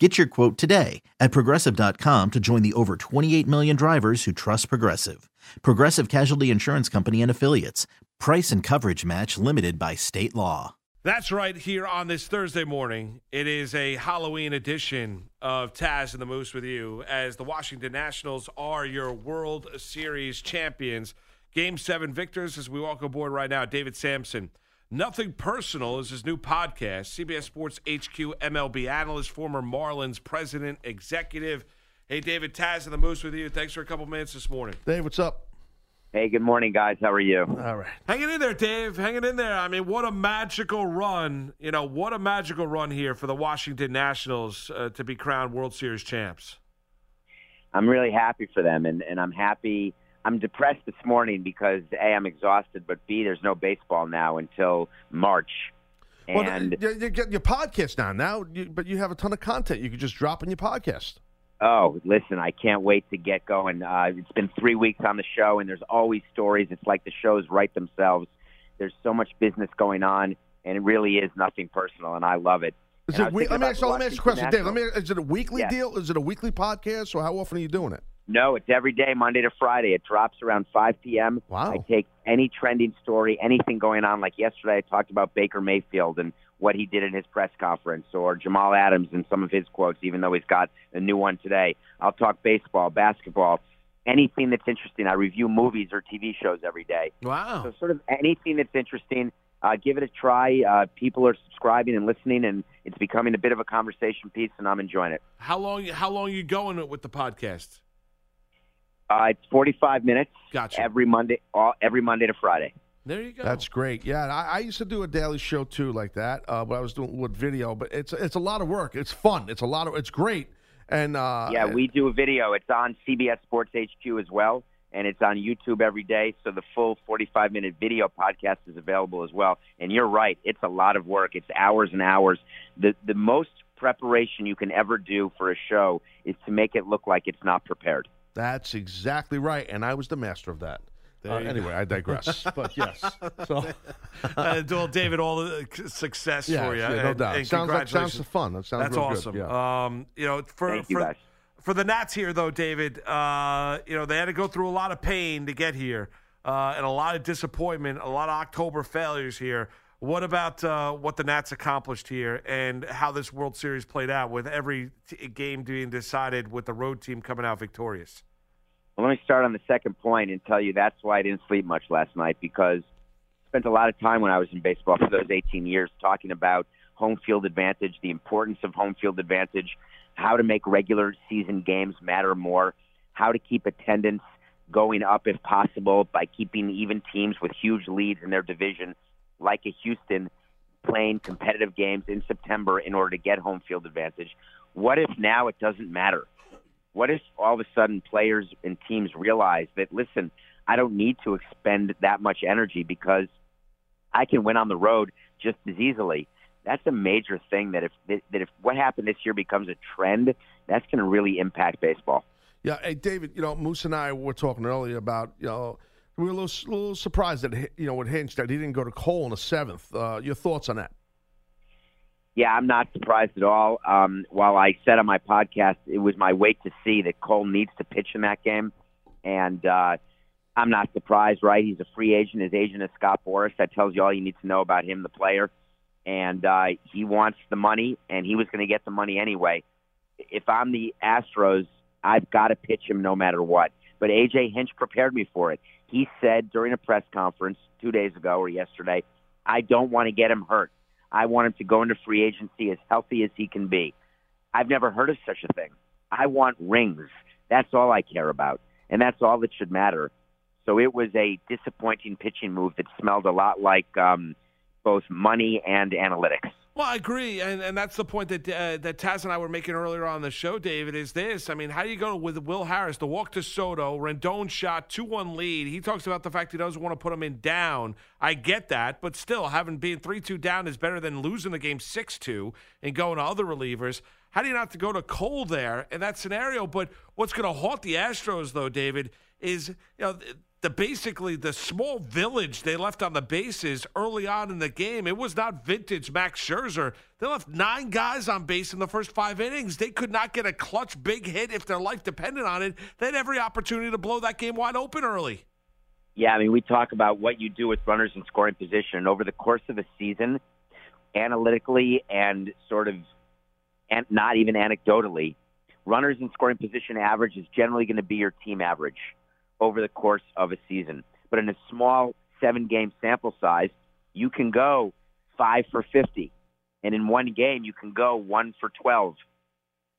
Get your quote today at progressive.com to join the over 28 million drivers who trust Progressive. Progressive Casualty Insurance Company and Affiliates. Price and coverage match limited by state law. That's right. Here on this Thursday morning, it is a Halloween edition of Taz and the Moose with you as the Washington Nationals are your World Series champions. Game seven victors as we walk aboard right now. David Samson. Nothing Personal is his new podcast. CBS Sports HQ MLB analyst, former Marlins president, executive. Hey, David Taz and the Moose with you. Thanks for a couple minutes this morning. Dave, what's up? Hey, good morning, guys. How are you? All right. Hanging in there, Dave. Hanging in there. I mean, what a magical run. You know, what a magical run here for the Washington Nationals uh, to be crowned World Series champs. I'm really happy for them, and, and I'm happy. I'm depressed this morning because A, I'm exhausted, but B, there's no baseball now until March. And well, you, you get your podcast now. Now, but you have a ton of content. You could just drop in your podcast. Oh, listen, I can't wait to get going. Uh, it's been three weeks on the show, and there's always stories. It's like the shows write themselves. There's so much business going on, and it really is nothing personal, and I love it. Is And it we, let me ask, so let me ask you a question, Dave. Let me. Is it a weekly Yes. deal? Is it a weekly podcast, or how often are you doing it? No, it's every day, Monday to Friday. It drops around 5 p.m. Wow. I take any trending story, anything going on. Like yesterday, I talked about Baker Mayfield and what he did in his press conference, or Jamal Adams and some of his quotes, even though he's got a new one today. I'll talk baseball, basketball, anything that's interesting. I review movies or TV shows every day. Wow. So, sort of anything that's interesting, uh, give it a try. Uh, people are subscribing and listening, and it's becoming a bit of a conversation piece, and I'm enjoying it. How long? How long are you going with the podcast? Uh, it's 45 minutes Gotcha. every Monday, all, every Monday to Friday. There you go. That's great. Yeah, I, I used to do a daily show too, like that. Uh, but I was doing with video, but it's it's a lot of work. It's fun. It's a lot of. It's great. And uh, Yeah, we do a video. It's on CBS Sports HQ as well, and it's on YouTube every day. So the full 45 minute video podcast is available as well. And you're right, it's a lot of work. It's hours and hours. The the most preparation you can ever do for a show is to make it look like it's not prepared. That's exactly right. And I was the master of that. Uh, you anyway, I digress. but yes. So uh, well, David, all the success yeah, for you. yeah, no and, doubt. and sounds like sounds fun. That sounds That's real awesome. Good. Yeah. Um, you know, for Thank you, for, guys. for the Nats here, though, David, uh, you know, they had to go through a lot of pain to get here, uh, and a lot of disappointment, a lot of October failures here. What about uh, what the Nats accomplished here, and how this World Series played out, with every t- game being decided with the road team coming out victorious? Well, let me start on the second point and tell you that's why I didn't sleep much last night because I spent a lot of time when I was in baseball for those 18 years talking about home field advantage, the importance of home field advantage, how to make regular season games matter more, how to keep attendance going up if possible by keeping even teams with huge leads in their division, like a Houston, playing competitive games in September in order to get home field advantage. What if now it doesn't matter? What if all of a sudden players and teams realize that, listen, I don't need to expend that much energy because I can win on the road just as easily? That's a major thing that if that if what happened this year becomes a trend, that's going to really impact baseball. Yeah, hey David, you know Moose and I were talking earlier about you know we were a little, little surprised that you know with Hinch that he didn't go to Cole in the seventh. Uh, your thoughts on that? Yeah, I'm not surprised at all. Um, while I said on my podcast it was my wait to see that Cole needs to pitch in that game, and uh, I'm not surprised. Right, he's a free agent. His agent is Scott Boras. That tells you all you need to know about him, the player. And uh, he wants the money, and he was going to get the money anyway. If I'm the Astros, I've got to pitch him no matter what. But AJ Hinch prepared me for it. He said during a press conference two days ago or yesterday, I don't want to get him hurt. I want him to go into free agency as healthy as he can be. I've never heard of such a thing. I want rings. That's all I care about. And that's all that should matter. So it was a disappointing pitching move that smelled a lot like um, both money and analytics. Well, I agree, and and that's the point that uh, that Taz and I were making earlier on the show. David is this. I mean, how do you go with Will Harris? The walk to Soto, Rendon shot two one lead. He talks about the fact he doesn't want to put him in down. I get that, but still, having been three two down is better than losing the game six two and going to other relievers. How do you not to go to Cole there in that scenario? But what's going to haunt the Astros, though, David, is you know the basically the small village they left on the bases early on in the game. It was not vintage Max Scherzer. They left nine guys on base in the first five innings. They could not get a clutch big hit if their life depended on it. They had every opportunity to blow that game wide open early. Yeah, I mean, we talk about what you do with runners in scoring position. And over the course of a season, analytically and sort of, and not even anecdotally, runners in scoring position average is generally going to be your team average over the course of a season. But in a small seven game sample size, you can go five for 50. And in one game, you can go one for 12.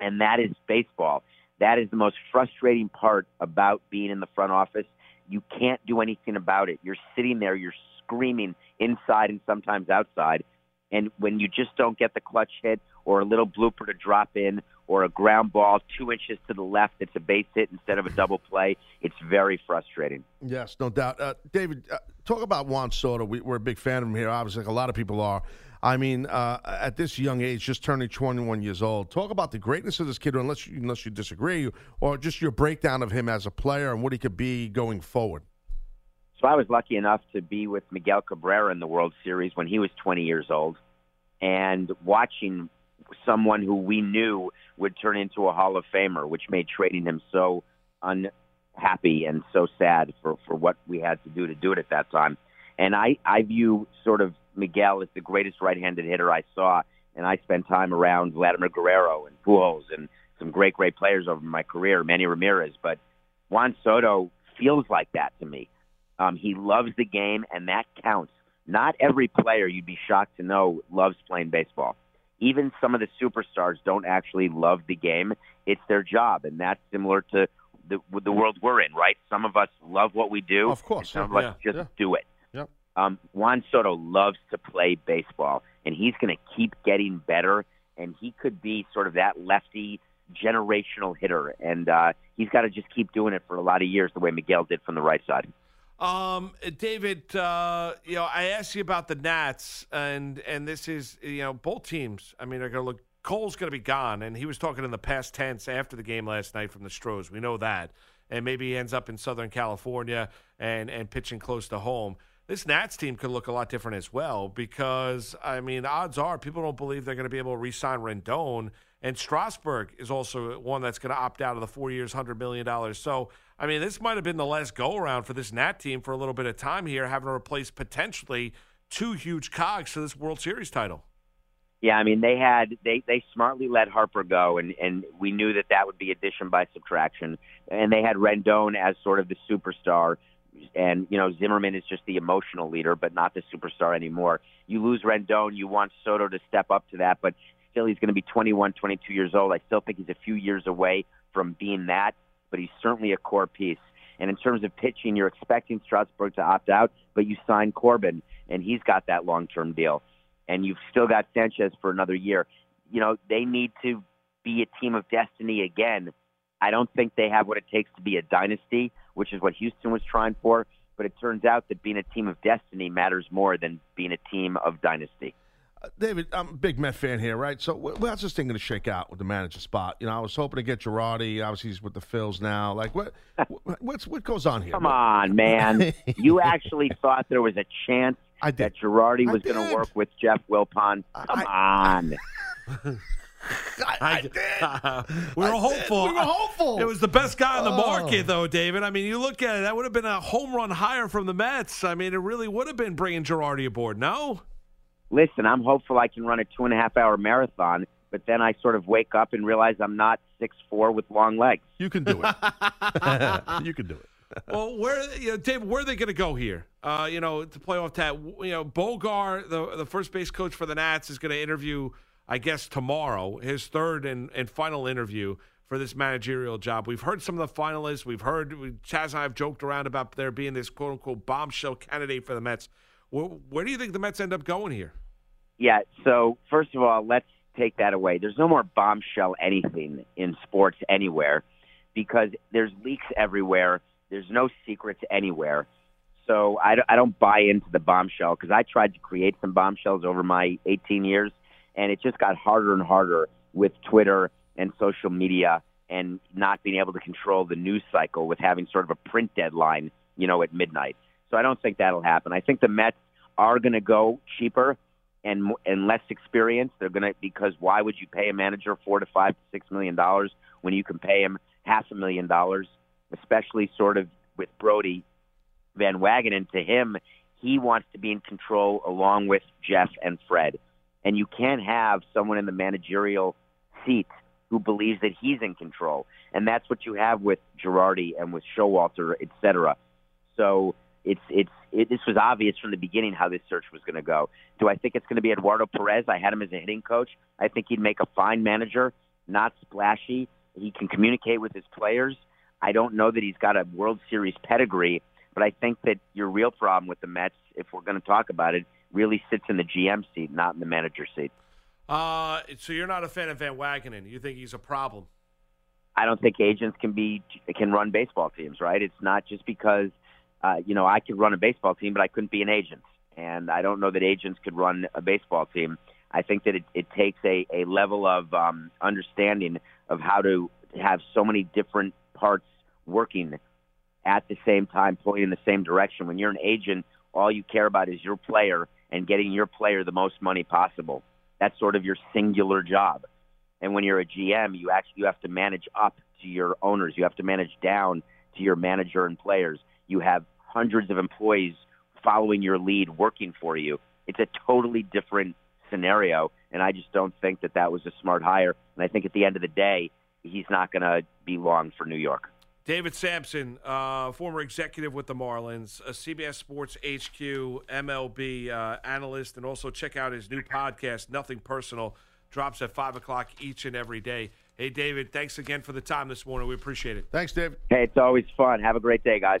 And that is baseball. That is the most frustrating part about being in the front office. You can't do anything about it. You're sitting there, you're screaming inside and sometimes outside. And when you just don't get the clutch hit or a little blooper to drop in or a ground ball two inches to the left it's a base hit instead of a double play, it's very frustrating. Yes, no doubt. Uh, David, uh, talk about Juan Soto. We, are a big fan of him here, obviously, like a lot of people are. I mean, uh, at this young age, just turning 21 years old, talk about the greatness of this kid, unless you, unless you disagree, or just your breakdown of him as a player and what he could be going forward. So I was lucky enough to be with Miguel Cabrera in the World Series when he was 20 years old, and watching someone who we knew would turn into a Hall of Famer, which made trading him so unhappy and so sad for, for what we had to do to do it at that time. And I, I view sort of Miguel as the greatest right-handed hitter I saw, and I spent time around Vladimir Guerrero and Pujols and some great, great players over my career, Manny Ramirez. But Juan Soto feels like that to me. Um, he loves the game, and that counts. Not every player, you'd be shocked to know, loves playing baseball even some of the superstars don't actually love the game. It's their job, and that's similar to the the world we're in, right? Some of us love what we do. Of course, some yeah. of us just yeah. do it. Yep. Um, Juan Soto loves to play baseball, and he's going to keep getting better. And he could be sort of that lefty generational hitter, and uh, he's got to just keep doing it for a lot of years, the way Miguel did from the right side. Um, David, uh, you know, I asked you about the Nats, and and this is you know both teams. I mean, are going to look. Cole's going to be gone, and he was talking in the past tense after the game last night from the Stros. We know that, and maybe he ends up in Southern California and and pitching close to home. This Nats team could look a lot different as well because I mean, odds are people don't believe they're going to be able to re-sign Rendon, and Strasburg is also one that's going to opt out of the four years, hundred million dollars. So I mean, this might have been the last go around for this Nat team for a little bit of time here, having to replace potentially two huge cogs to this World Series title. Yeah, I mean they had they they smartly let Harper go, and and we knew that that would be addition by subtraction, and they had Rendon as sort of the superstar, and you know Zimmerman is just the emotional leader, but not the superstar anymore. You lose Rendon, you want Soto to step up to that, but still he's going to be 21, 22 years old. I still think he's a few years away from being that but he's certainly a core piece. And in terms of pitching, you're expecting Strasburg to opt out, but you sign Corbin, and he's got that long-term deal. And you've still got Sanchez for another year. You know, they need to be a team of destiny again. I don't think they have what it takes to be a dynasty, which is what Houston was trying for. But it turns out that being a team of destiny matters more than being a team of dynasty. David, I'm a big Met fan here, right? So, how's this thing going to shake out with the manager spot? You know, I was hoping to get Girardi. Obviously, he's with the Phils now. Like, what, what's what goes on here? Come on, man! you actually thought there was a chance that Girardi was going to work with Jeff Wilpon? Come I, on. I, I, did. we were hopeful. We were hopeful. It was the best guy on the oh. market, though, David. I mean, you look at it, that would have been a home run hire from the Mets. I mean, it really would have been bringing Girardi aboard. No listen, I'm hopeful I can run a two and a half hour marathon, but then I sort of wake up and realize I'm not six four with long legs. You can do it. you can do it. well, where you know, Dave, where are they going to go here? Uh, you know, to play off that, you know, Bogar, the the first base coach for the Nats, is going to interview, I guess, tomorrow, his third and, and final interview for this managerial job. We've heard some of the finalists. We've heard Taz and I have joked around about there being this quote unquote bombshell candidate for the Mets. Where, where do you think the Mets end up going here? Yeah. So first of all, let's take that away. There's no more bombshell anything in sports anywhere because there's leaks everywhere. There's no secrets anywhere. So I, I don't buy into the bombshell because I tried to create some bombshells over my 18 years, and it just got harder and harder with Twitter and social media and not being able to control the news cycle with having sort of a print deadline, you know, at midnight. So I don't think that'll happen. I think the Mets are going to go cheaper and and less experienced. They're going to because why would you pay a manager four to five to six million dollars when you can pay him half a million dollars? Especially sort of with Brodie Van Wagenen. To him, he wants to be in control along with Jeff and Fred, and you can't have someone in the managerial seat who believes that he's in control, and that's what you have with Girardi and with Showalter, et cetera. So it's it's it, this was obvious from the beginning how this search was going to go. Do I think it's going to be Eduardo Perez? I had him as a hitting coach. I think he'd make a fine manager, not splashy. He can communicate with his players. I don't know that he's got a World Series pedigree, but I think that your real problem with the Mets, if we're going to talk about it, really sits in the GM seat, not in the manager seat. Uh, so you're not a fan of Van Wagenen. You think he's a problem? I don't think agents can be can run baseball teams, right? It's not just because uh, you know I could run a baseball team, but I couldn't be an agent, and I don't know that agents could run a baseball team. I think that it, it takes a, a level of um, understanding of how to have so many different parts working at the same time, pointing in the same direction. When you're an agent, all you care about is your player and getting your player the most money possible. That's sort of your singular job. And when you're a GM, you actually you have to manage up to your owners. You have to manage down to your manager and players. You have hundreds of employees following your lead, working for you. It's a totally different scenario, and I just don't think that that was a smart hire. And I think at the end of the day, he's not going to be long for New York. David Samson, uh, former executive with the Marlins, a CBS Sports HQ MLB uh, analyst, and also check out his new podcast, Nothing Personal, drops at 5 o'clock each and every day. Hey, David, thanks again for the time this morning. We appreciate it. Thanks, David. Hey, it's always fun. Have a great day, guys.